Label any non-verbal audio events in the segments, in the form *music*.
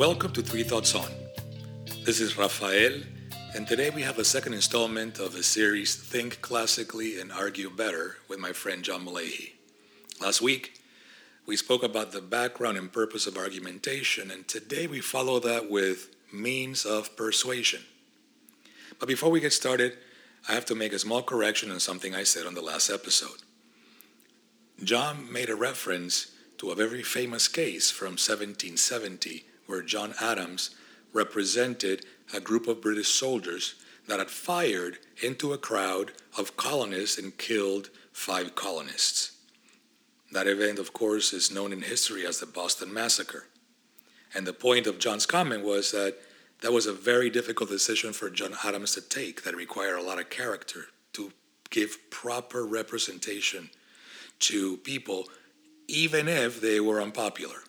Welcome to Three Thoughts On. This is Rafael, and today we have a second installment of a series Think Classically and Argue Better with my friend John Mullahy. Last week, we spoke about the background and purpose of argumentation, and today we follow that with means of persuasion. But before we get started, I have to make a small correction on something I said on the last episode. John made a reference to a very famous case from 1770 where John Adams represented a group of British soldiers that had fired into a crowd of colonists and killed five colonists. That event, of course, is known in history as the Boston Massacre. And the point of John's comment was that that was a very difficult decision for John Adams to take that required a lot of character to give proper representation to people, even if they were unpopular.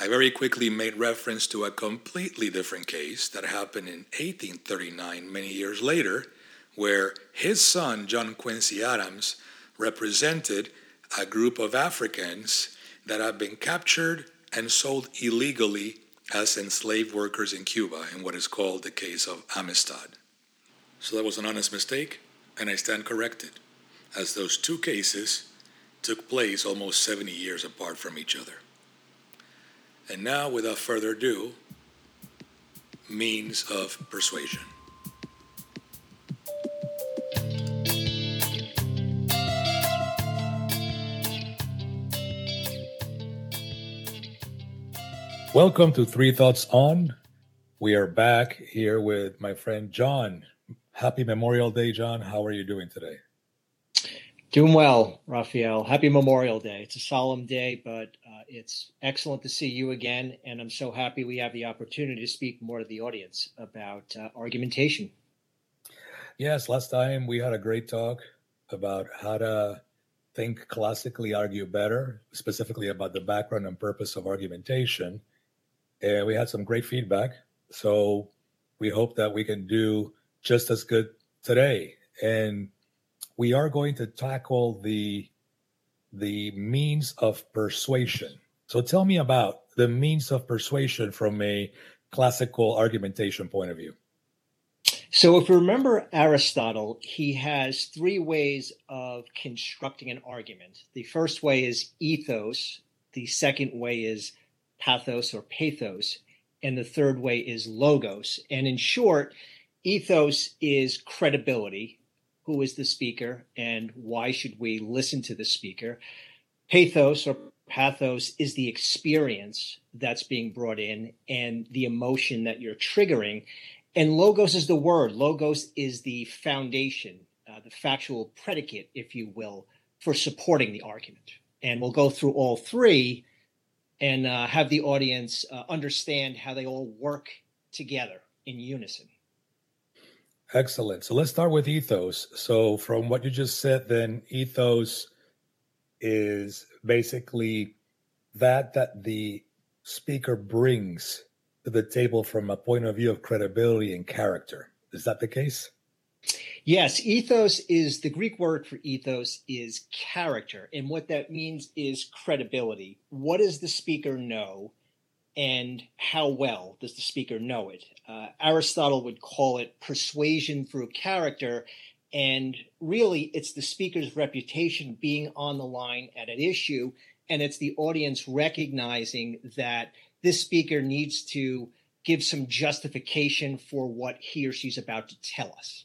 I very quickly made reference to a completely different case that happened in 1839, many years later, where his son, John Quincy Adams, represented a group of Africans that had been captured and sold illegally as enslaved workers in Cuba in what is called the case of Amistad. So that was an honest mistake, and I stand corrected, as those two cases took place almost 70 years apart from each other. And now, without further ado, means of persuasion. Welcome to Three Thoughts On. We are back here with my friend John. Happy Memorial Day, John. How are you doing today? Doing well, Raphael. Happy Memorial Day. It's a solemn day, but uh, it's excellent to see you again. And I'm so happy we have the opportunity to speak more to the audience about uh, argumentation. Yes, last time we had a great talk about how to think classically, argue better, specifically about the background and purpose of argumentation. And we had some great feedback. So we hope that we can do just as good today. And we are going to tackle the the means of persuasion. So tell me about the means of persuasion from a classical argumentation point of view. So, if you remember Aristotle, he has three ways of constructing an argument. The first way is ethos, the second way is pathos or pathos, and the third way is logos. And in short, ethos is credibility, who is the speaker and why should we listen to the speaker. Pathos or pathos is the experience that's being brought in and the emotion that you're triggering. And logos is the word. Logos is the foundation, uh, the factual predicate, if you will, for supporting the argument. And we'll go through all three and uh, have the audience uh, understand how they all work together in unison. Excellent. So let's start with ethos. So, from what you just said, then ethos is basically that that the speaker brings to the table from a point of view of credibility and character. Is that the case? Yes, ethos is the Greek word for ethos is character. And what that means is credibility. What does the speaker know? And how well does the speaker know it? Uh, Aristotle would call it persuasion through character, and really it's the speaker's reputation being on the line at an issue, and it's the audience recognizing that this speaker needs to give some justification for what he or she's about to tell us.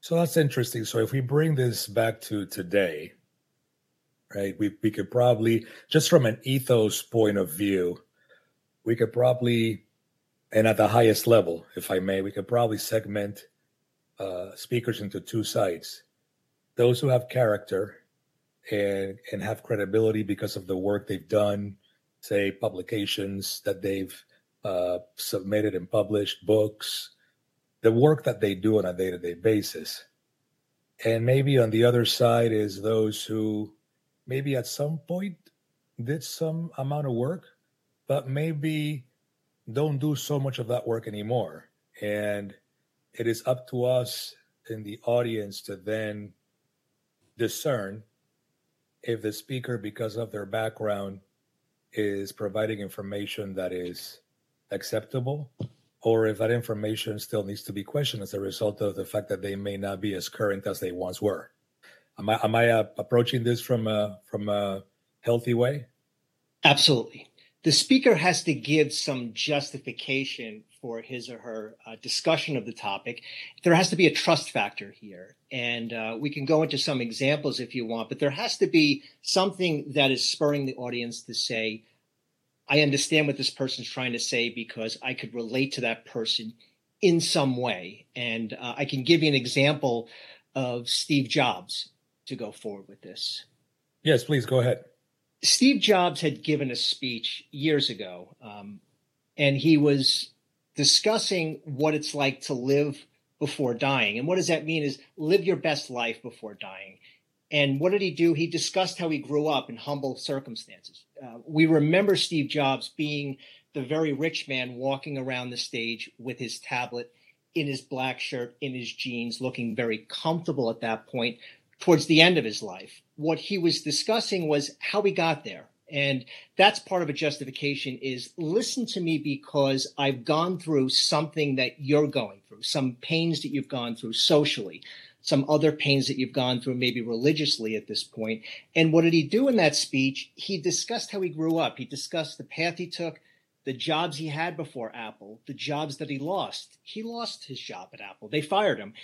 So that's interesting. So if we bring this back to today, right, we, we could probably, just from an ethos point of view, we could probably, and at the highest level, if I may, we could probably segment uh, speakers into two sides. Those who have character and and have credibility because of the work they've done, say publications that they've uh, submitted and published, books, the work that they do on a day to day basis. And maybe on the other side is those who maybe at some point did some amount of work, but maybe don't do so much of that work anymore. And it is up to us in the audience to then discern if the speaker, because of their background, is providing information that is acceptable or if that information still needs to be questioned as a result of the fact that they may not be as current as they once were. Am I, am I uh, approaching this from a, from a healthy way? Absolutely. The speaker has to give some justification for his or her uh, discussion of the topic. There has to be a trust factor here. And uh, we can go into some examples if you want, but there has to be something that is spurring the audience to say, I understand what this person's trying to say because I could relate to that person in some way. And uh, I can give you an example of Steve Jobs to go forward with this. Yes, please go ahead. Steve Jobs had given a speech years ago, um, and he was discussing what it's like to live before dying. And what does that mean is live your best life before dying. And what did he do? He discussed how he grew up in humble circumstances. Uh, we remember Steve Jobs being the very rich man walking around the stage with his tablet in his black shirt, in his jeans, looking very comfortable at that point towards the end of his life. What he was discussing was how he got there. And that's part of a justification is listen to me because I've gone through something that you're going through, some pains that you've gone through socially, some other pains that you've gone through, maybe religiously at this point. And what did he do in that speech? He discussed how he grew up. He discussed the path he took, the jobs he had before Apple, the jobs that he lost. He lost his job at Apple. They fired him.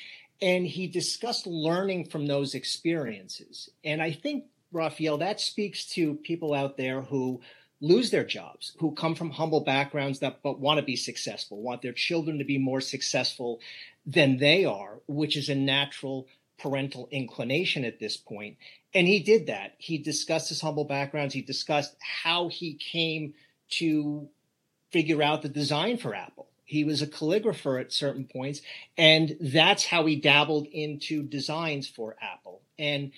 And he discussed learning from those experiences. And I think, Raphael, that speaks to people out there who lose their jobs, who come from humble backgrounds that but want to be successful, want their children to be more successful than they are, which is a natural parental inclination at this point. And he did that. He discussed his humble backgrounds. He discussed how he came to figure out the design for Apple he was a calligrapher at certain points, and that's how he dabbled into designs for Apple. And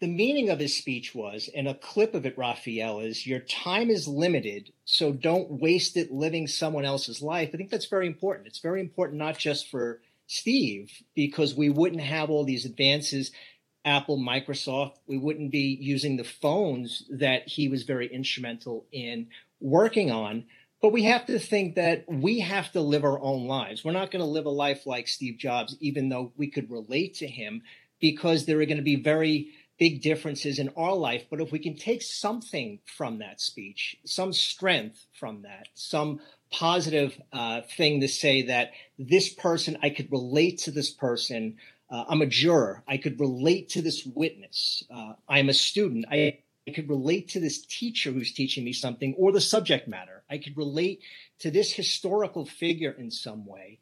the meaning of his speech was, and a clip of it, Raphael, is your time is limited, so don't waste it living someone else's life. I think that's very important. It's very important not just for Steve, because we wouldn't have all these advances, Apple, Microsoft, we wouldn't be using the phones that he was very instrumental in working on. But we have to think that we have to live our own lives. We're not going to live a life like Steve Jobs, even though we could relate to him, because there are going to be very big differences in our life. But if we can take something from that speech, some strength from that, some positive uh, thing to say that this person, I could relate to this person. Uh, I'm a juror. I could relate to this witness. Uh, I'm a student. I I could relate to this teacher who's teaching me something or the subject matter. I could relate to this historical figure in some way.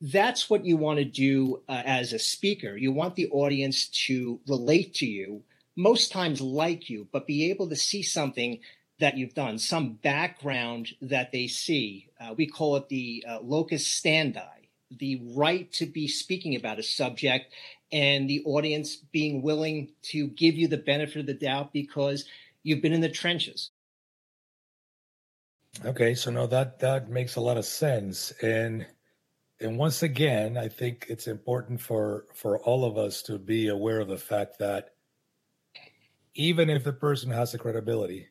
That's what you want to do uh, as a speaker. You want the audience to relate to you, most times like you, but be able to see something that you've done, some background that they see. Uh, we call it the uh, locus standi, the right to be speaking about a subject and the audience being willing to give you the benefit of the doubt because you've been in the trenches. Okay, so no, that that makes a lot of sense, and and once again, I think it's important for for all of us to be aware of the fact that even if the person has the credibility,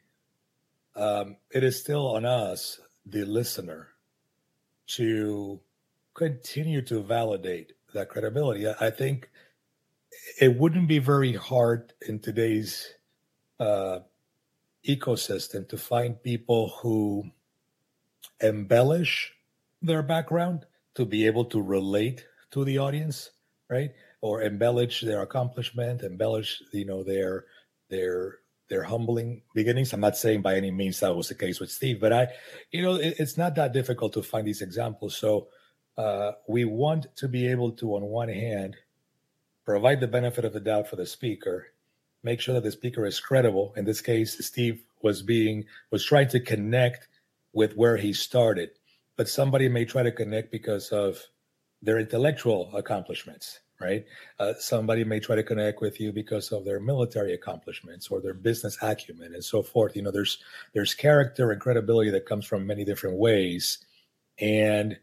um, it is still on us, the listener, to continue to validate that credibility. I think it wouldn't be very hard in today's uh, ecosystem to find people who embellish their background to be able to relate to the audience, right? Or embellish their accomplishment, embellish, you know, their their their humbling beginnings. I'm not saying by any means that was the case with Steve, but I, you know, it, it's not that difficult to find these examples. So uh, we want to be able to, on one hand, provide the benefit of the doubt for the speaker, make sure that the speaker is credible. In this case, Steve was being was trying to connect with where he started, but somebody may try to connect because of their intellectual accomplishments, right? Uh, somebody may try to connect with you because of their military accomplishments or their business acumen and so forth. You know, there's there's character and credibility that comes from many different ways, and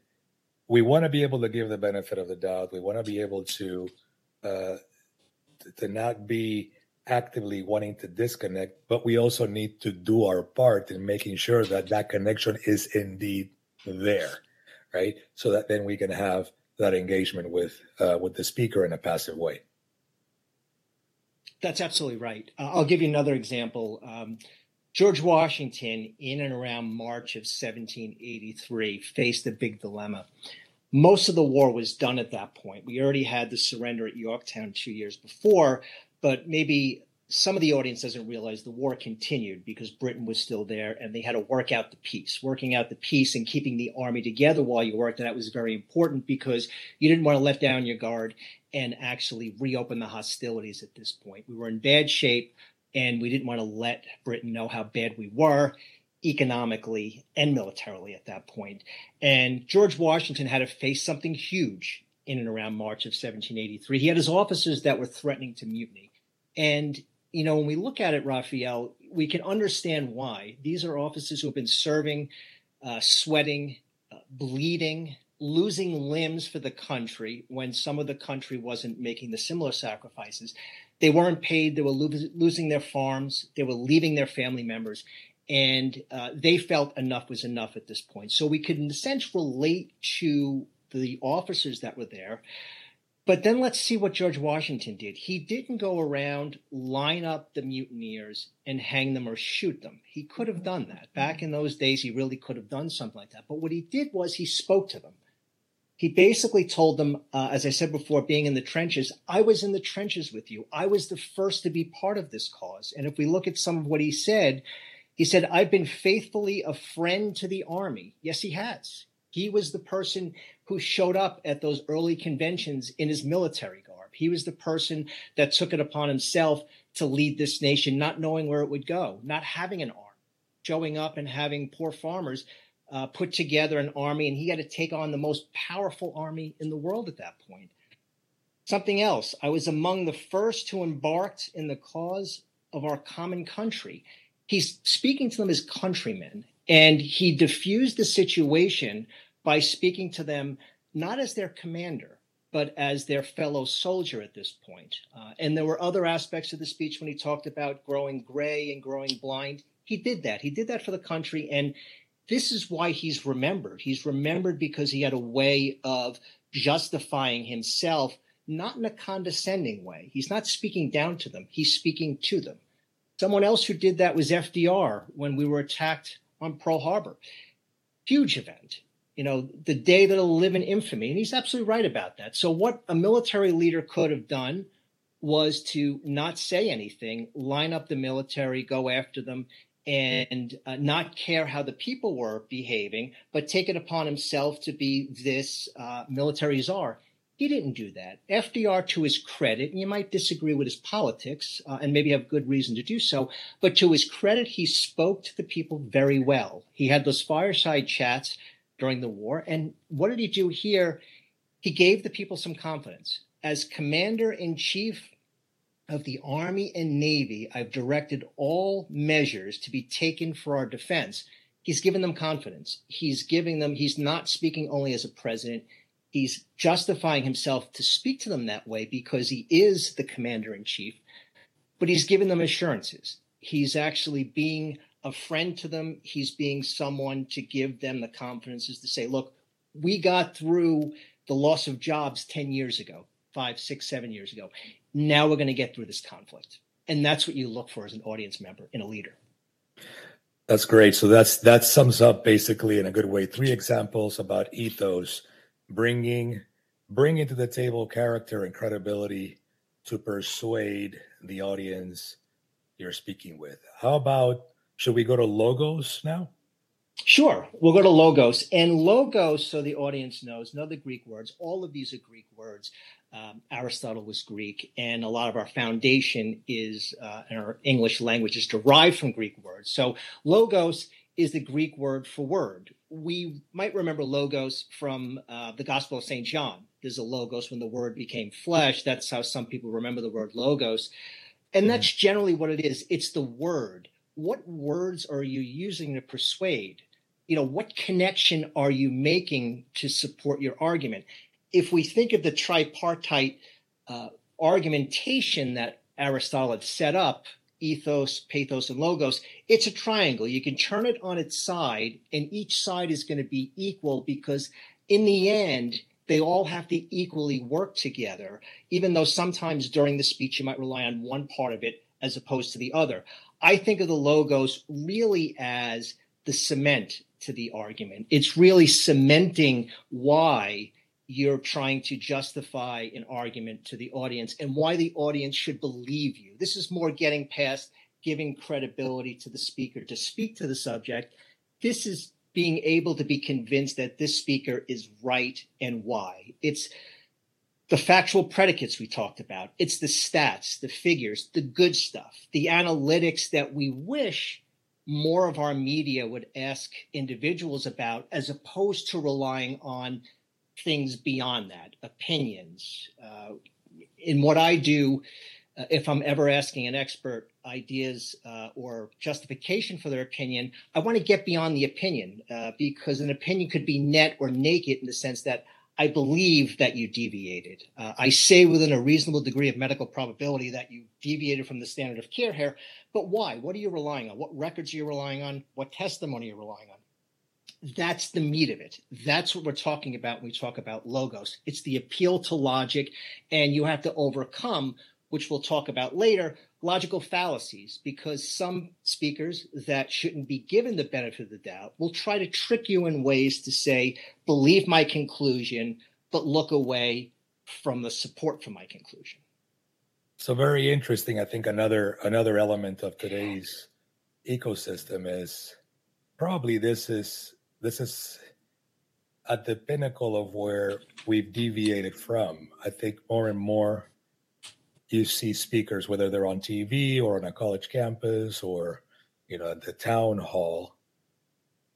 we want to be able to give the benefit of the doubt. We want to be able to uh, to not be actively wanting to disconnect, but we also need to do our part in making sure that that connection is indeed there, right? So that then we can have that engagement with uh, with the speaker in a passive way. That's absolutely right. Uh, I'll give you another example. Um, George Washington, in and around March of 1783, faced a big dilemma. Most of the war was done at that point. We already had the surrender at Yorktown two years before, but maybe some of the audience doesn't realize the war continued because Britain was still there and they had to work out the peace. Working out the peace and keeping the army together while you worked, that was very important because you didn't want to let down your guard and actually reopen the hostilities at this point. We were in bad shape and we didn't want to let Britain know how bad we were economically and militarily at that point. And George Washington had to face something huge in and around March of 1783. He had his officers that were threatening to mutiny. And you know, when we look at it, Raphael, we can understand why. These are officers who have been serving, uh, sweating, uh, bleeding, losing limbs for the country when some of the country wasn't making the similar sacrifices. They weren't paid. They were lo- losing their farms. They were leaving their family members. And uh, they felt enough was enough at this point. So we could, in a sense, relate to the officers that were there. But then let's see what George Washington did. He didn't go around, line up the mutineers, and hang them or shoot them. He could have done that. Back in those days, he really could have done something like that. But what he did was he spoke to them. He basically told them, uh, as I said before, being in the trenches, I was in the trenches with you. I was the first to be part of this cause. And if we look at some of what he said, he said, I've been faithfully a friend to the army. Yes, he has. He was the person who showed up at those early conventions in his military garb. He was the person that took it upon himself to lead this nation, not knowing where it would go, not having an army, showing up and having poor farmers uh, put together an army, and he had to take on the most powerful army in the world at that point. Something else, I was among the first who embarked in the cause of our common country. He's speaking to them as countrymen, and he diffused the situation by speaking to them not as their commander, but as their fellow soldier at this point. Uh, and there were other aspects of the speech when he talked about growing gray and growing blind. He did that. He did that for the country. And this is why he's remembered. He's remembered because he had a way of justifying himself, not in a condescending way. He's not speaking down to them, he's speaking to them. Someone else who did that was FDR when we were attacked on Pearl Harbor. Huge event you know, the day that'll live in infamy. And he's absolutely right about that. So, what a military leader could have done was to not say anything, line up the military, go after them, and uh, not care how the people were behaving, but take it upon himself to be this uh, military czar. He didn't do that. FDR, to his credit, and you might disagree with his politics uh, and maybe have good reason to do so, but to his credit, he spoke to the people very well. He had those fireside chats during the war. And what did he do here? He gave the people some confidence. As commander in chief of the Army and Navy, I've directed all measures to be taken for our defense. He's given them confidence. He's giving them, he's not speaking only as a president, he's justifying himself to speak to them that way because he is the commander in chief, but he's given them assurances. He's actually being a friend to them. He's being someone to give them the confidences to say, look, we got through the loss of jobs 10 years ago, five, six, seven years ago. Now we're going to get through this conflict. And that's what you look for as an audience member in a leader. That's great. So that's that sums up basically in a good way three examples about ethos, bringing bringing to the table character and credibility to persuade the audience you're speaking with. How about should we go to logos now? Sure. We'll go to logos. And logos, so the audience knows, know the Greek words. All of these are Greek words. Um, Aristotle was Greek, and a lot of our foundation is, uh, in our English language, is derived from Greek words. So logos is the Greek word for word. We might remember logos from uh, the Gospel of St. John. There's a logos when the word became flesh. That's how some people remember the word logos. And mm-hmm. that's generally what it is it's the word what words are you using to persuade? You know, what connection are you making to support your argument? If we think of the tripartite uh, argumentation that Aristotle had set up ethos, pathos, and logos, it's a triangle. You can turn it on its side, and each side is going to be equal because in the end, they all have to equally work together, even though sometimes during the speech you might rely on one part of it as opposed to the other. I think of the logos really as the cement to the argument. It's really cementing why you're trying to justify an argument to the audience and why the audience should believe you. This is more getting past giving credibility to the speaker to speak to the subject. This is being able to be convinced that this speaker is right and why. It's the factual predicates we talked about. It's the stats, the figures, the good stuff, the analytics that we wish more of our media would ask individuals about as opposed to relying on things beyond that, opinions. Uh, in what I do, uh, if I'm ever asking an expert ideas uh, or justification for their opinion, I want to get beyond the opinion uh, because an opinion could be net or naked in the sense that I believe that you deviated. Uh, I say within a reasonable degree of medical probability that you deviated from the standard of care here, but why? What are you relying on? What records are you relying on? What testimony are you relying on? That's the meat of it. That's what we're talking about when we talk about logos. It's the appeal to logic, and you have to overcome, which we'll talk about later, logical fallacies, because some speakers that shouldn't be given the benefit of the doubt will try to trick you in ways to say, believe my conclusion, but look away from the support for my conclusion. So very interesting. I think another another element of today's ecosystem is probably this is this is at the pinnacle of where we've deviated from. I think more and more you see speakers, whether they're on TV or on a college campus or you know at the town hall.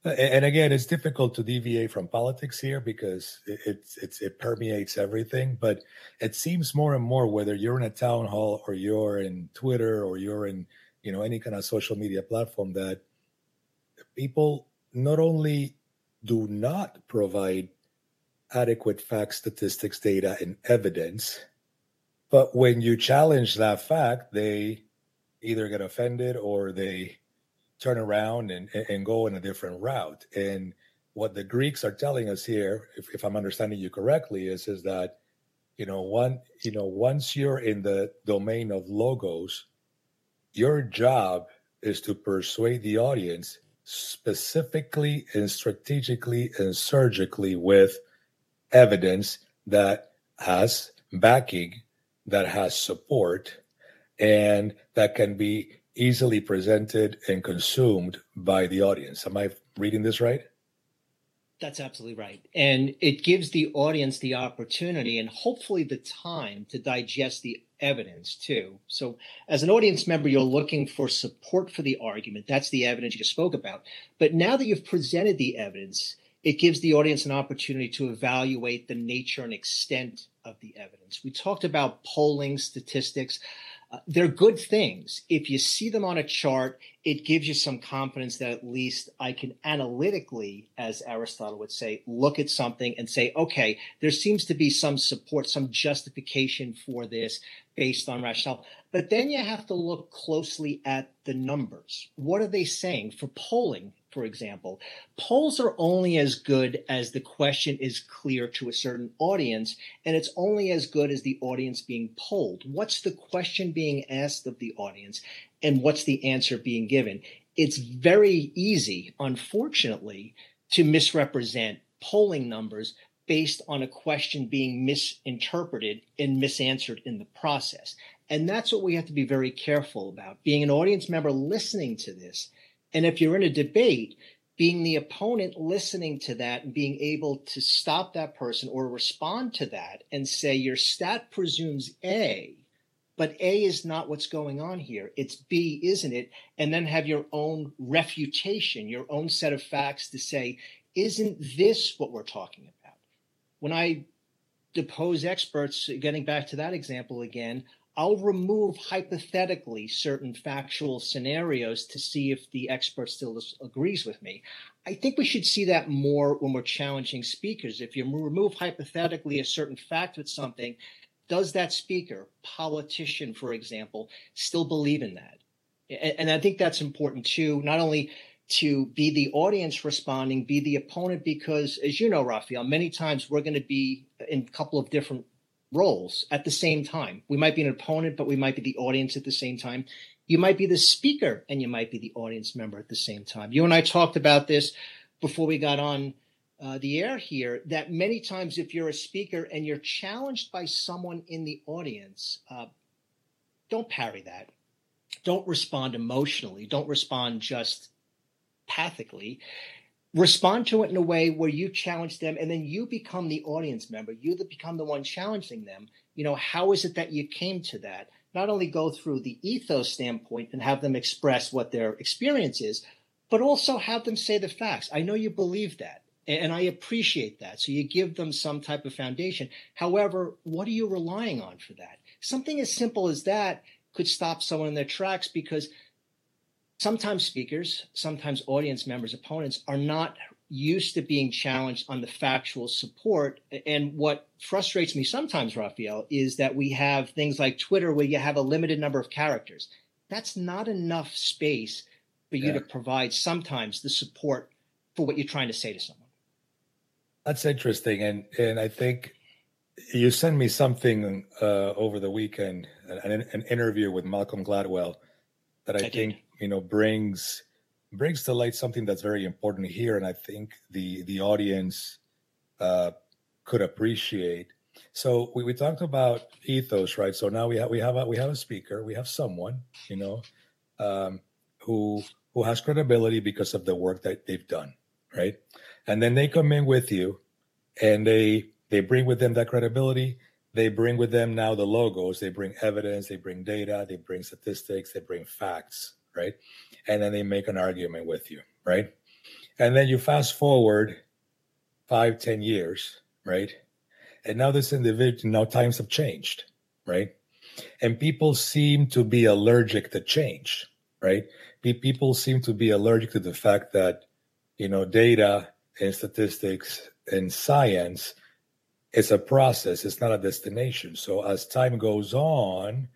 And again, it's difficult to deviate from politics here because it's it's it permeates everything. But it seems more and more whether you're in a town hall or you're in Twitter or you're in you know any kind of social media platform that people not only do not provide adequate fact, statistics, data, and evidence, but when you challenge that fact, they either get offended or they turn around and, and go in a different route. And what the Greeks are telling us here, if, if I'm understanding you correctly, is is that you know one you know once you're in the domain of logos, your job is to persuade the audience specifically and strategically and surgically with evidence that has backing, that has support, and that can be easily presented and consumed by the audience. Am I reading this right? That's absolutely right. And it gives the audience the opportunity and hopefully the time to digest the evidence too. So, as an audience member, you're looking for support for the argument. That's the evidence you spoke about. But now that you've presented the evidence, it gives the audience an opportunity to evaluate the nature and extent of the evidence. We talked about polling statistics. Uh, they're good things. If you see them on a chart, it gives you some confidence that at least I can analytically, as Aristotle would say, look at something and say, okay, there seems to be some support, some justification for this based on rationale. But then you have to look closely at the numbers. What are they saying? For polling, for example, polls are only as good as the question is clear to a certain audience, and it's only as good as the audience being polled. What's the question being asked of the audience, and what's the answer being given? It's very easy, unfortunately, to misrepresent polling numbers based on a question being misinterpreted and misanswered in the process. And that's what we have to be very careful about being an audience member listening to this and if you're in a debate, being the opponent listening to that and being able to stop that person or respond to that and say, your stat presumes A, but A is not what's going on here. It's B, isn't it? And then have your own refutation, your own set of facts to say, isn't this what we're talking about? When I depose experts, getting back to that example again, I'll remove hypothetically certain factual scenarios to see if the expert still agrees with me. I think we should see that more when we're challenging speakers. If you remove hypothetically a certain fact with something, does that speaker, politician, for example, still believe in that? And, I think that's important too, not only to be the audience responding, be the opponent, because as you know, Raphael, many times we're going to be in a couple of different roles at the same time. We might be an opponent, but we might be the audience at the same time. You might be the speaker and you might be the audience member at the same time. You and I talked about this before we got on uh, the air here that many times if you're a speaker and you're challenged by someone in the audience, uh, don't parry that. Don't respond emotionally. Don't respond just pathically respond to it in a way where you challenge them and then you become the audience member. You become the one challenging them. You know how is it that you came to that? Not only go through the ethos standpoint and have them express what their experience is but also have them say the facts. I know you believe that and i appreciate that. So you give them some type of foundation. However what are you relying on for that? Something as simple as that could stop someone in their tracks because sometimes speakers, sometimes audience members, opponents are not used to being challenged on the factual support. And what frustrates me sometimes, Raphael, is that we have things like Twitter where you have a limited number of characters. That's not enough space for you yeah. to provide sometimes the support for what you're trying to say to someone. That's interesting. And and I think you sent me something uh, over the weekend, an, an, interview with Malcolm Gladwell that I, I think did you know brings brings to light something that's very important here, and I think the the audience uh, could appreciate. So we, we talked about ethos, right? So now we have we have a, we have a speaker, we have someone, you know, um, who who has credibility because of the work that they've done, right? And then they come in with you, and they they bring with them that credibility. They bring with them now the logos. They bring evidence. They bring data. They bring statistics. They bring facts, right? And then they make an argument with you, right? And then you fast forward five, ten years, right? And now this individual, now times have changed, right? And people seem to be allergic to change, right? People seem to be allergic to the fact that, you know, data and statistics and science is a process, it's not a destination. So as time goes on,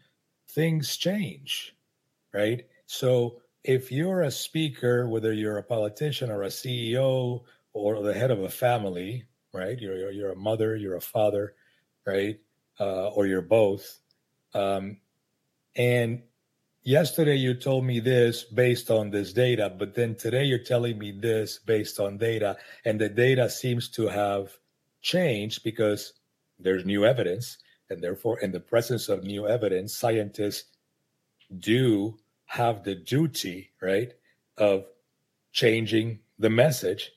things change, right? So if you're a speaker, whether you're a politician or a CEO or the head of a family, right? You're you're, you're a mother, you're a father, right? Uh, or you're both. Um, and yesterday you told me this based on this data, but then today you're telling me this based on data, and the data seems to have changed because there's new evidence, and therefore, in the presence of new evidence, scientists do have the duty, right, of changing the message.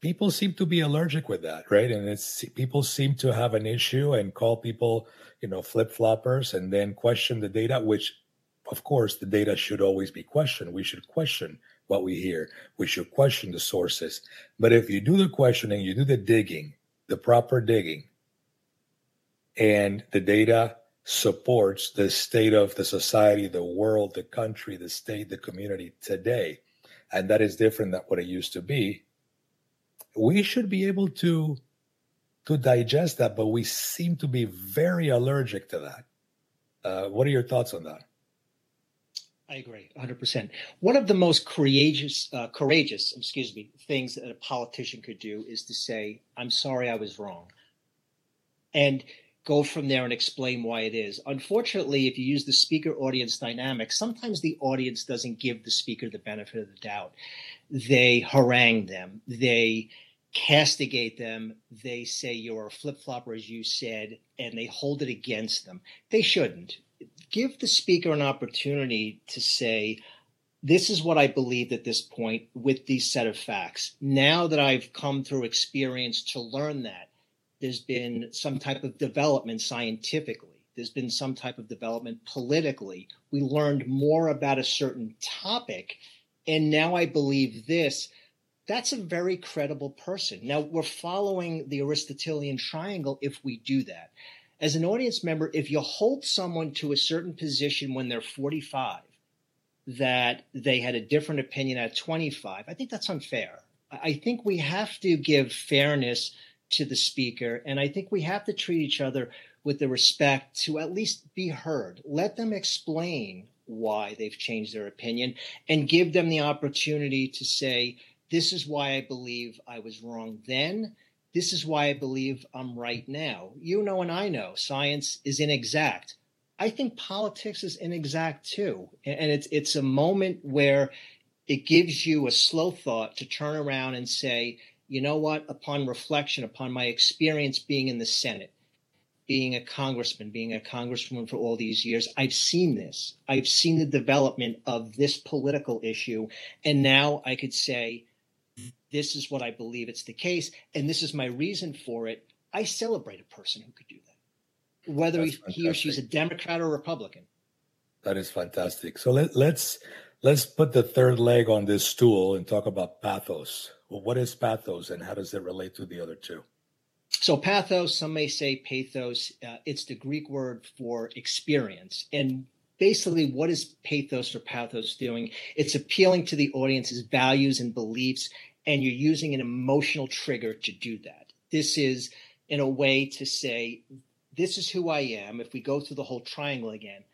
People seem to be allergic with that, right? And it's people seem to have an issue and call people, you know, flip floppers and then question the data, which of course the data should always be questioned. We should question what we hear. We should question the sources. But if you do the questioning, you do the digging, the proper digging, and the data supports the state of the society, the world, the country, the state, the community today. And that is different than what it used to be. We should be able to to digest that, but we seem to be very allergic to that. Uh, what are your thoughts on that? I agree, 100%. One of the most courageous, uh, courageous, excuse me, things that a politician could do is to say, "I'm sorry, I was wrong," and go from there and explain why it is. Unfortunately, if you use the speaker audience dynamic, sometimes the audience doesn't give the speaker the benefit of the doubt. They harangue them, they castigate them, they say you're a flip flopper, as you said, and they hold it against them. They shouldn't. Give the speaker an opportunity to say, this is what I believed at this point with these set of facts. Now that I've come through experience to learn that, there's been some type of development scientifically. There's been some type of development politically. We learned more about a certain topic. And now I believe this. That's a very credible person. Now we're following the Aristotelian triangle if we do that. As an audience member, if you hold someone to a certain position when they're 45, that they had a different opinion at 25, I think that's unfair. I think we have to give fairness to the speaker. And I think we have to treat each other with the respect to at least be heard. Let them explain why they've changed their opinion and give them the opportunity to say, This is why I believe I was wrong then. This is why I believe I'm right now. You know, and I know science is inexact. I think politics is inexact too. And it's it's a moment where it gives you a slow thought to turn around and say, you know what, upon reflection, upon my experience being in the Senate, being a congressman, being a congresswoman for all these years, I've seen this. I've seen the development of this political issue. And now I could say, this is what I believe it's the case, and this is my reason for it. I celebrate a person who could do that, whether he, he, or she's a Democrat or Republican. That is fantastic. So let, let's let's put the third leg on this stool and talk about pathos. Well, what is pathos, and how does it relate to the other two? So pathos, some may say pathos, uh, it's the Greek word for experience. And basically, what is pathos or pathos doing? It's appealing to the audience's values and beliefs, and you're using an emotional trigger to do that. This is in a way to say, this is who I am. If we go through the whole triangle again,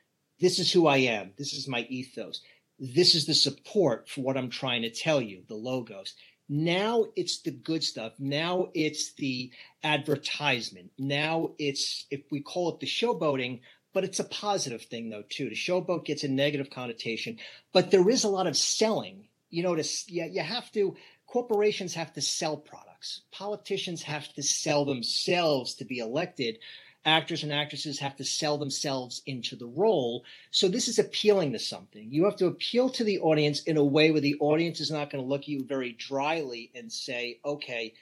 this is who I am. This is my ethos. This is the support for what I'm trying to tell you, the logos. Now it's the good stuff. Now it's the advertisement. Now it's, if we call it the showboating, but it's a positive thing though too. The showboat gets a negative connotation, but there is a lot of selling. You know, to, yeah, you have to. Corporations have to sell products. Politicians have to sell themselves to be elected actors and actresses have to sell themselves into the role. So this is appealing to something. You have to appeal to the audience in a way where the audience is not going to look at you very dryly and say, okay,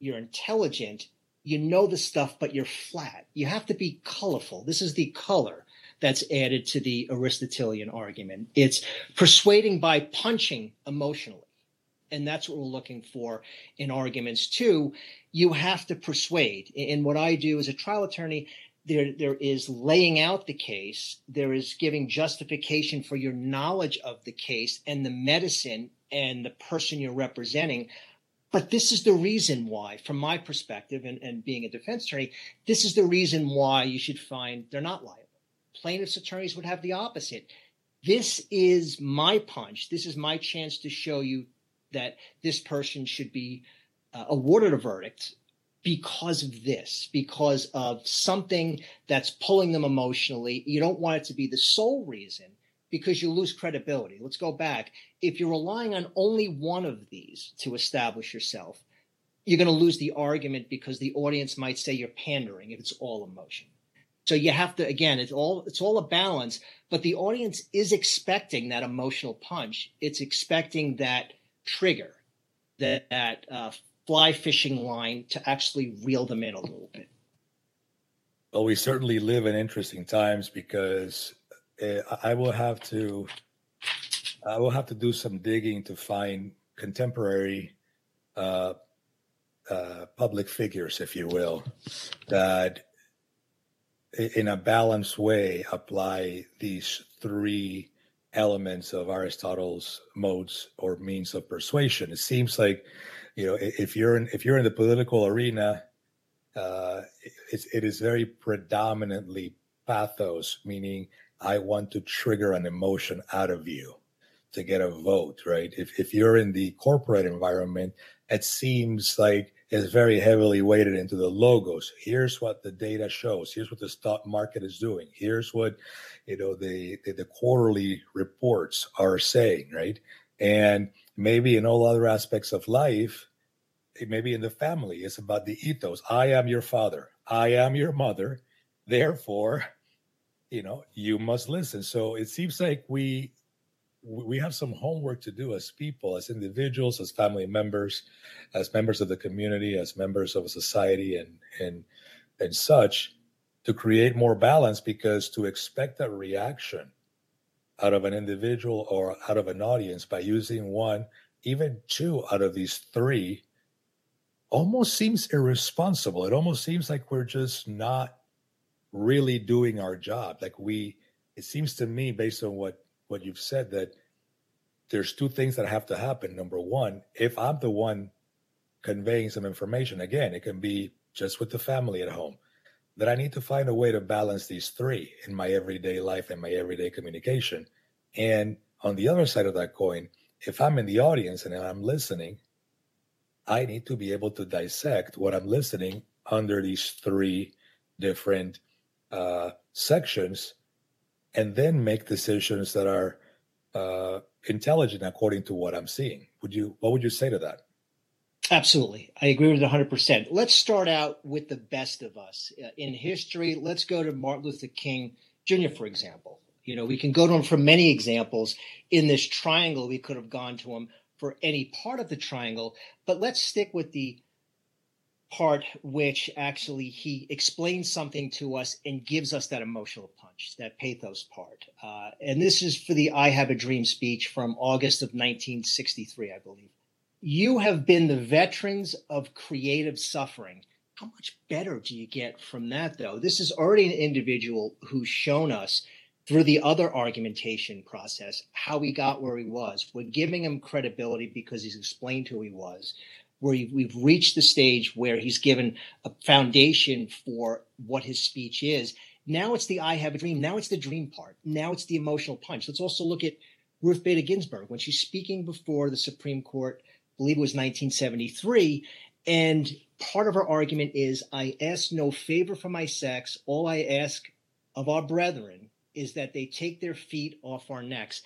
you're intelligent, you know the stuff, but you're flat. You have to be colorful. This is the color that's added to the Aristotelian argument. It's persuading by punching emotionally and that's what we're looking for in arguments too. You have to persuade. And what I do as a trial attorney, there there is laying out the case, there is giving justification for your knowledge of the case and the medicine and the person you're representing. But this is the reason why, from my perspective and, and being a defense attorney, this is the reason why you should find they're not liable. Plaintiffs' attorneys would have the opposite. This is my punch. This is my chance to show you that this person should be uh, awarded a verdict because of this, because of something that's pulling them emotionally. You don't want it to be the sole reason because you lose credibility. Let's go back. If you're relying on only one of these to establish yourself, you're going to lose the argument because the audience might say you're pandering if it's all emotion. So you have to again, it's all it's all a balance, but the audience is expecting that emotional punch. It's expecting that trigger that, that uh, fly fishing line to actually reel them in a little bit. Well, we certainly live in interesting times because I will have to I will have to do some digging to find contemporary uh, uh, public figures, if you will, that in a balanced way apply these three elements of Aristotle's modes or means of persuasion. It seems like, you know, if you're in if you're in the political arena, uh, it is very predominantly pathos, meaning I want to trigger an emotion out of you to get a vote, right? If if you're in the corporate environment, it seems like it's very heavily weighted into the logos. Here's what the data shows. Here's what the stock market is doing. Here's what you know the the, the quarterly reports are saying, right? And maybe in all other aspects of life, maybe in the family, it's about the ethos. I am your father. I am your mother. Therefore, you know, you must listen. So it seems like we we have some homework to do as people, as individuals, as family members, as members of the community, as members of a society, and and and such, to create more balance. Because to expect a reaction out of an individual or out of an audience by using one, even two out of these three, almost seems irresponsible. It almost seems like we're just not really doing our job. Like we, it seems to me, based on what what you've said that there's two things that have to happen. Number one, if I'm the one conveying some information, again, it can be just with the family at home. that I need to find a way to balance these three in my everyday life and my everyday communication. And on the other side of that coin, if I'm in the audience and I'm listening, I need to be able to dissect what I'm listening under these three different uh, sections and then make decisions that are uh, intelligent according to what I'm seeing. Would you? What would you say to that? Absolutely. I agree with 100%. Let's start out with the best of us. Uh, in history, let's go to Martin Luther King Jr., for example. You know, we can go to him for many examples. In this triangle, we could have gone to him for any part of the triangle, but let's stick with the part which actually he explains something to us and gives us that emotional punch, that pathos part. Uh, and this is for the I Have a Dream speech from August of 1963, I believe. You have been the veterans of creative suffering. How much better do you get from that, though? This is already an individual who's shown us through the other argumentation process how he got where he was. We're giving him credibility because he's explained who he was where we've reached the stage where he's given a foundation for what his speech is. Now it's the I have a dream. Now it's the dream part. Now it's the emotional punch. Let's also look at Ruth Bader Ginsburg when she's speaking before the Supreme Court, I believe it was 1973. And part of her argument is I ask no favor for my sex. All I ask of our brethren is that they take their feet off our necks.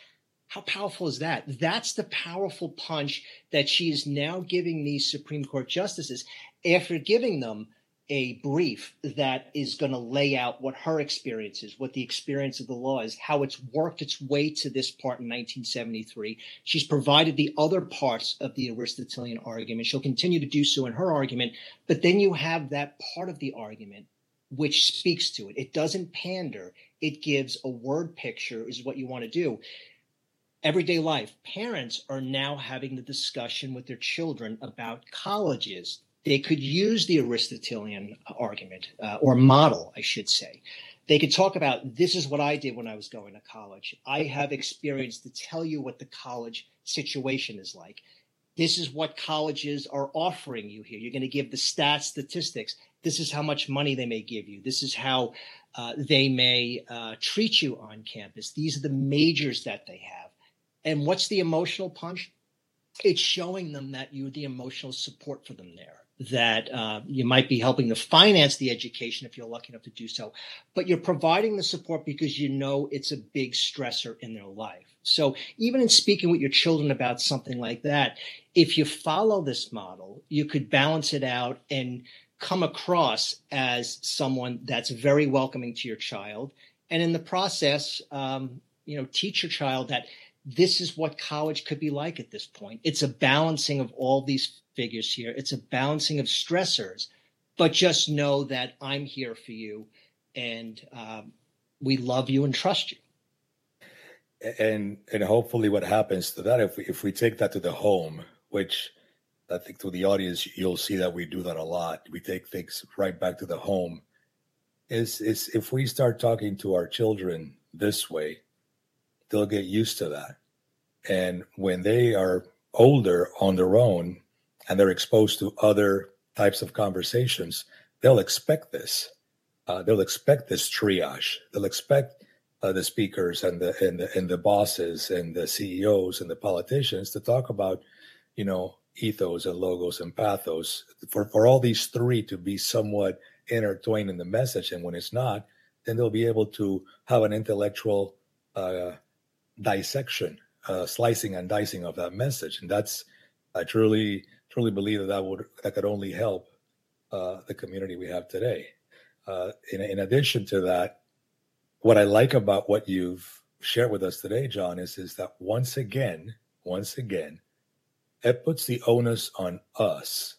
How powerful is that? That's the powerful punch that she is now giving these Supreme Court justices after giving them a brief that is going to lay out what her experience is, what the experience of the law is, how it's worked its way to this part in 1973. She's provided the other parts of the Aristotelian argument. She'll continue to do so in her argument, but then you have that part of the argument which speaks to it. It doesn't pander. It gives a word picture is what you want to do everyday life, parents are now having the discussion with their children about colleges. They could use the Aristotelian argument uh, or model, I should say. They could talk about this is what I did when I was going to college. I have experience to tell you what the college situation is like. This is what colleges are offering you here. You're going to give the stats, statistics. This is how much money they may give you. This is how uh, they may uh, treat you on campus. These are the majors that they have and what's the emotional punch? It's showing them that you're the emotional support for them there. That uh, you might be helping to finance the education if you're lucky enough to do so, but you're providing the support because you know it's a big stressor in their life. So even in speaking with your children about something like that, if you follow this model, you could balance it out and come across as someone that's very welcoming to your child, and in the process, um, you know, teach your child that this is what college could be like at this point. It's a balancing of all these figures here. It's a balancing of stressors, but just know that I'm here for you and um, we love you and trust you. And and hopefully, what happens to that if we if we take that to the home, which I think to the audience you'll see that we do that a lot. We take things right back to the home. Is is if we start talking to our children this way, they'll get used to that. And when they are older on their own and they're exposed to other types of conversations, they'll expect this. Uh, they'll expect this triage. They'll expect uh, the speakers and the and the and the bosses and the CEOs and the politicians to talk about, you know, ethos and logos and pathos. For for all these three to be somewhat intertwined in the message, and when it's not, then they'll be able to have an intellectual uh, dissection, uh, slicing and dicing of that message, and that's I truly truly believe that that would that could only help uh, the community we have today. Uh, in, in addition to that, what I like about what you've shared with us today, John, is is that once again, once again, it puts the onus on us.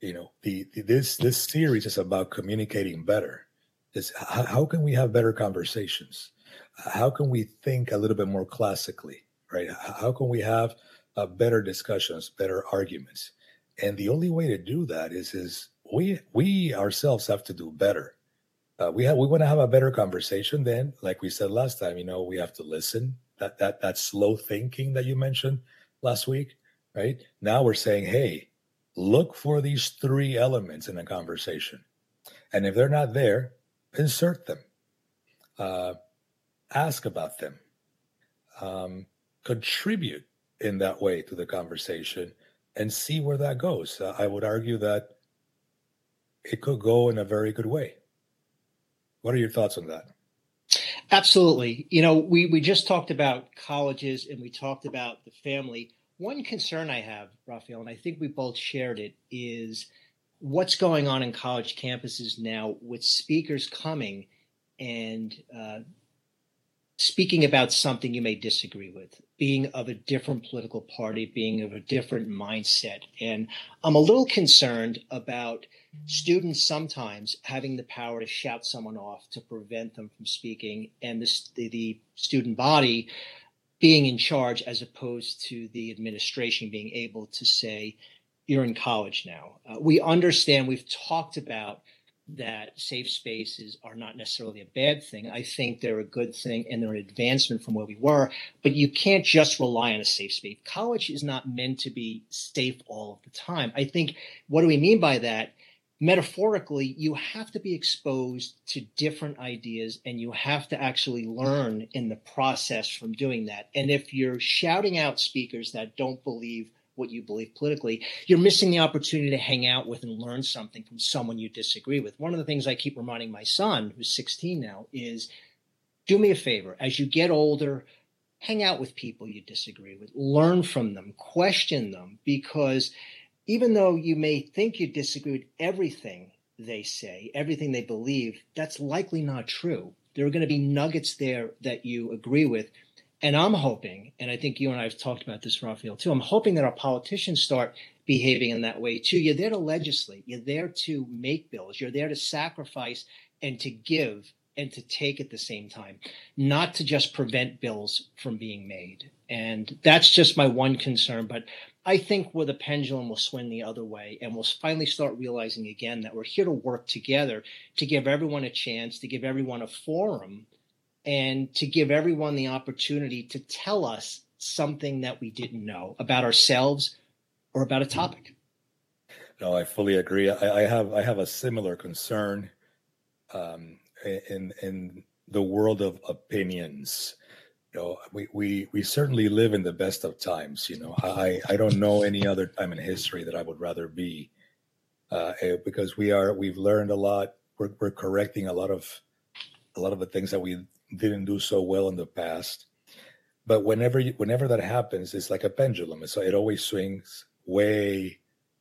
You know, the, the this this series is about communicating better. Is how, how can we have better conversations? How can we think a little bit more classically, right? How can we have uh, better discussions, better arguments? And the only way to do that is is we we ourselves have to do better. Uh, we have we want to have a better conversation. Then, like we said last time, you know, we have to listen. That that that slow thinking that you mentioned last week, right? Now we're saying, hey, look for these three elements in a conversation, and if they're not there, insert them, uh, ask about them, um, contribute in that way to the conversation, and see where that goes. Uh, I would argue that it could go in a very good way. What are your thoughts on that? Absolutely. You know, we, we just talked about colleges and we talked about the family. One concern I have, Raphael, and I think we both shared it, is what's going on in college campuses now with speakers coming and uh, speaking about something you may disagree with, being of a different political party, being of a different mindset. And I'm a little concerned about students sometimes having the power to shout someone off to prevent them from speaking, and the, the student body being in charge as opposed to the administration being able to say, you're in college now. Uh, we understand, we've talked about that safe spaces are not necessarily a bad thing. I think they're a good thing and they're an advancement from where we were, but you can't just rely on a safe space. College is not meant to be safe all of the time. I think what do we mean by that? Metaphorically, you have to be exposed to different ideas and you have to actually learn in the process from doing that. And if you're shouting out speakers that don't believe what you believe politically, you're missing the opportunity to hang out with and learn something from someone you disagree with. One of the things I keep reminding my son, who's 16 now, is do me a favor. As you get older, hang out with people you disagree with, learn from them, question them, because even though you may think you disagree with everything they say, everything they believe, that's likely not true. There are going to be nuggets there that you agree with and I'm hoping, and I think you and I have talked about this, Raphael, too. I'm hoping that our politicians start behaving in that way too. You're there to legislate. You're there to make bills. You're there to sacrifice and to give and to take at the same time, not to just prevent bills from being made. And that's just my one concern. But I think where the pendulum will swing the other way, and we'll finally start realizing again that we're here to work together to give everyone a chance, to give everyone a forum and to give everyone the opportunity to tell us something that we didn't know about ourselves or about a topic. No, I fully agree. I, I have I have a similar concern um, in in the world of opinions. You know, we, we we certainly live in the best of times. You know, I I don't know any other time in history that I would rather be, uh, eh, because we are we've learned a lot. We're we're correcting a lot of a lot of the things that we didn't do so well in the past. But whenever you, whenever that happens, it's like a pendulum. So it always swings way,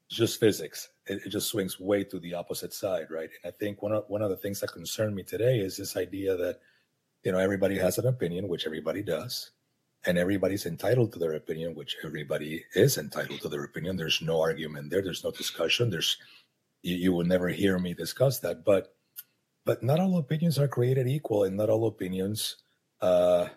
just physics. It, it, just swings way to the opposite side, right? And I think one of one of the things that concern me today is this idea that you know everybody has an opinion, which everybody does, and everybody's entitled to their opinion, which everybody is entitled to their opinion. There's no argument there. There's no discussion. There's you, you will never hear me discuss that, but but not all opinions are created equal, and not all opinions, uh,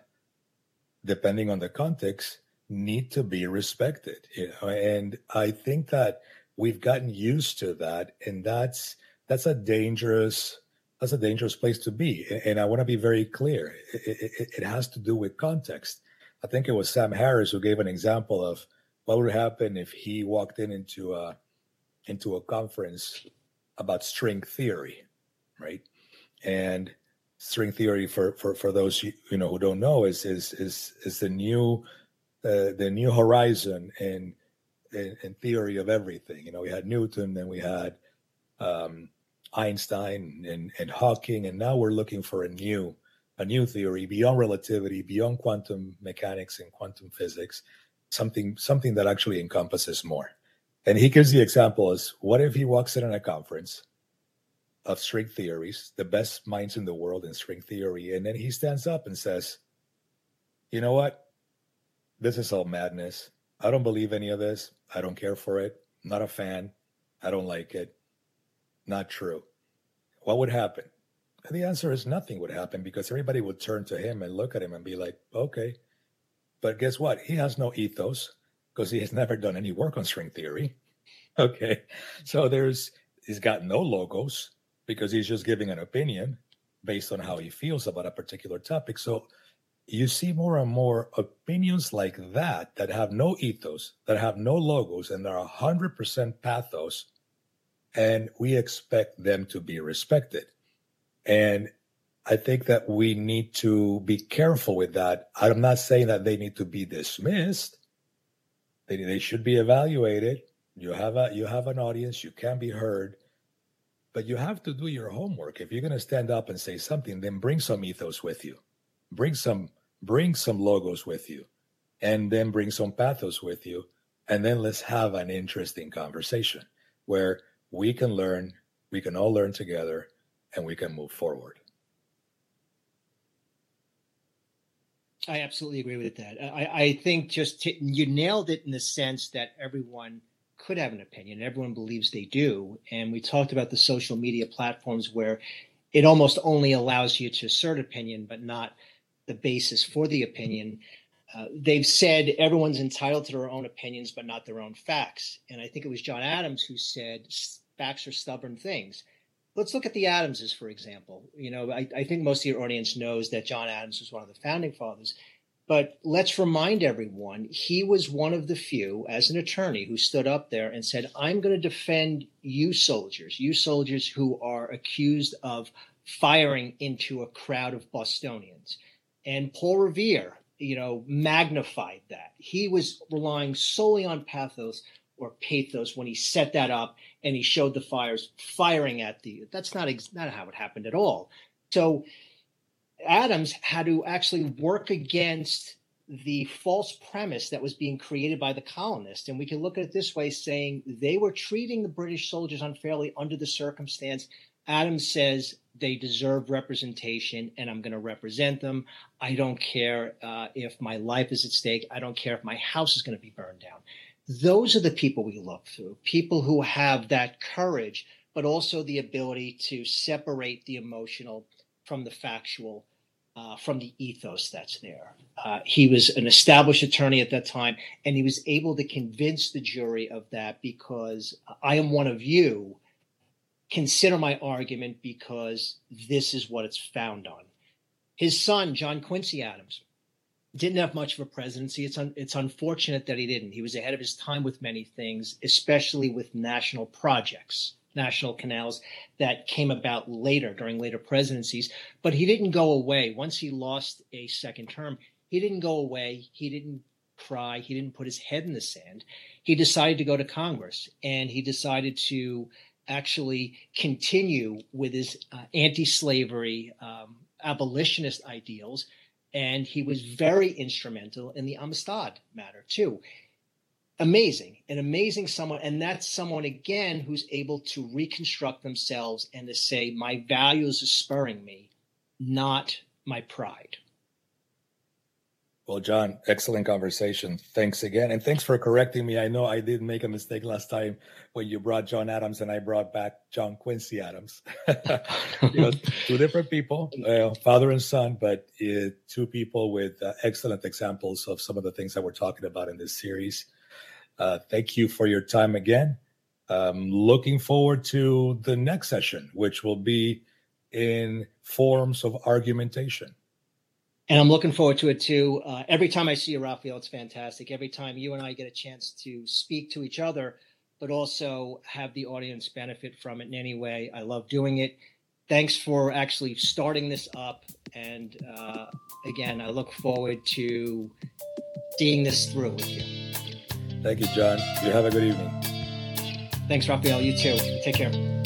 depending on the context, need to be respected. You know, and I think that we've gotten used to that, and that's that's a dangerous that's a dangerous place to be. And I want to be very clear. It, it, it, has to do with context. I think it was Sam Harris who gave an example of what would happen if he walked in into a into a conference about string theory, right? And string theory for for for those you know who don't know is is is is the new uh, the new horizon in, in, in theory of everything. You know we had newton then we had um, einstein and, and hawking and now we're looking for a new a new theory beyond relativity beyond quantum mechanics and quantum physics something something that actually encompasses more. And he gives the example as what if he walks in on a conference of string theories, the best minds in the world in string theory. And then he stands up and says, You know what? This is all madness. I don't believe any of this. I don't care for it. Not a fan. I don't like it. Not true. What would happen? And the answer is nothing would happen because everybody would turn to him and look at him and be like, okay. But guess what? He has no ethos because he has never done any work on string theory. *laughs* Okay. So there's, he's got no logos because he's just giving an opinion based on how he feels about a particular topic. So you see more and more opinions like that that have no ethos, that have no logos, and they're 100% pathos, and we expect them to be respected. And I think that we need to be careful with that. I'm not saying that they need to be dismissed. They, they should be evaluated. You have a you have an audience, you can be heard, but you have to do your homework. If you're going to stand up and say something, then bring some ethos with you. Bring some bring some logos with you and then bring some pathos with you and then let's have an interesting conversation where we can learn, we can all learn together and we can move forward. I absolutely agree with that. I, I think just to, you nailed it in the sense that everyone could have an opinion. Everyone believes they do. And we talked about the social media platforms where it almost only allows you to assert opinion, but not the basis for the opinion. Uh, they've said everyone's entitled to their own opinions, but not their own facts. And I think it was John Adams who said facts are stubborn things let's look at the Adamses, for example. You know, I, I, think most of your audience knows that John Adams was one of the founding fathers. But let's remind everyone he was one of the few, as an attorney, who stood up there and said, I'm going to defend you soldiers, you soldiers who are accused of firing into a crowd of Bostonians. And Paul Revere, you know, magnified that. He was relying solely on pathos or pathos when he set that up and he showed the fires firing at the. That's not ex- not how it happened at all. So Adams had to actually work against the false premise that was being created by the colonists. And we can look at it this way saying they were treating the British soldiers unfairly under the circumstance. Adams says they deserve representation and I'm going to represent them. I don't care uh, if my life is at stake. I don't care if my house is going to be burned down those are the people we look through people who have that courage but also the ability to separate the emotional from the factual uh, from the ethos that's there uh, he was an established attorney at that time and he was able to convince the jury of that because i am one of you consider my argument because this is what it's found on his son john quincy adams didn't have much of a presidency. It's un, it's unfortunate that he didn't. He was ahead of his time with many things, especially with national projects, national canals that came about later during later presidencies. But he didn't go away once he lost a second term. He didn't go away. He didn't cry. He didn't put his head in the sand. He decided to go to Congress and he decided to actually continue with his uh, anti-slavery um, abolitionist ideals and he was very instrumental in the Amistad matter too. Amazing, an amazing someone, and that's someone again who's able to reconstruct themselves and to say, "My values are spurring me, not my pride." Well, John, excellent conversation. Thanks again. And thanks for correcting me. I know I did make a mistake last time when you brought John Adams and I brought back John Quincy Adams. *laughs* you know, two different people, uh, father and son, but uh, two people with uh, excellent examples of some of the things that we're talking about in this series. Uh, thank you for your time again. Um, looking forward to the next session, which will be in forms of argumentation and I'm looking forward to it too. Uh, every time I see you, Raphael, it's fantastic. Every time you and I get a chance to speak to each other, but also have the audience benefit from it in any way, I love doing it. Thanks for actually starting this up. And uh, again, I look forward to seeing this through with you. Thank you, John. You have a good evening. Thanks, Raphael. You too. Take care.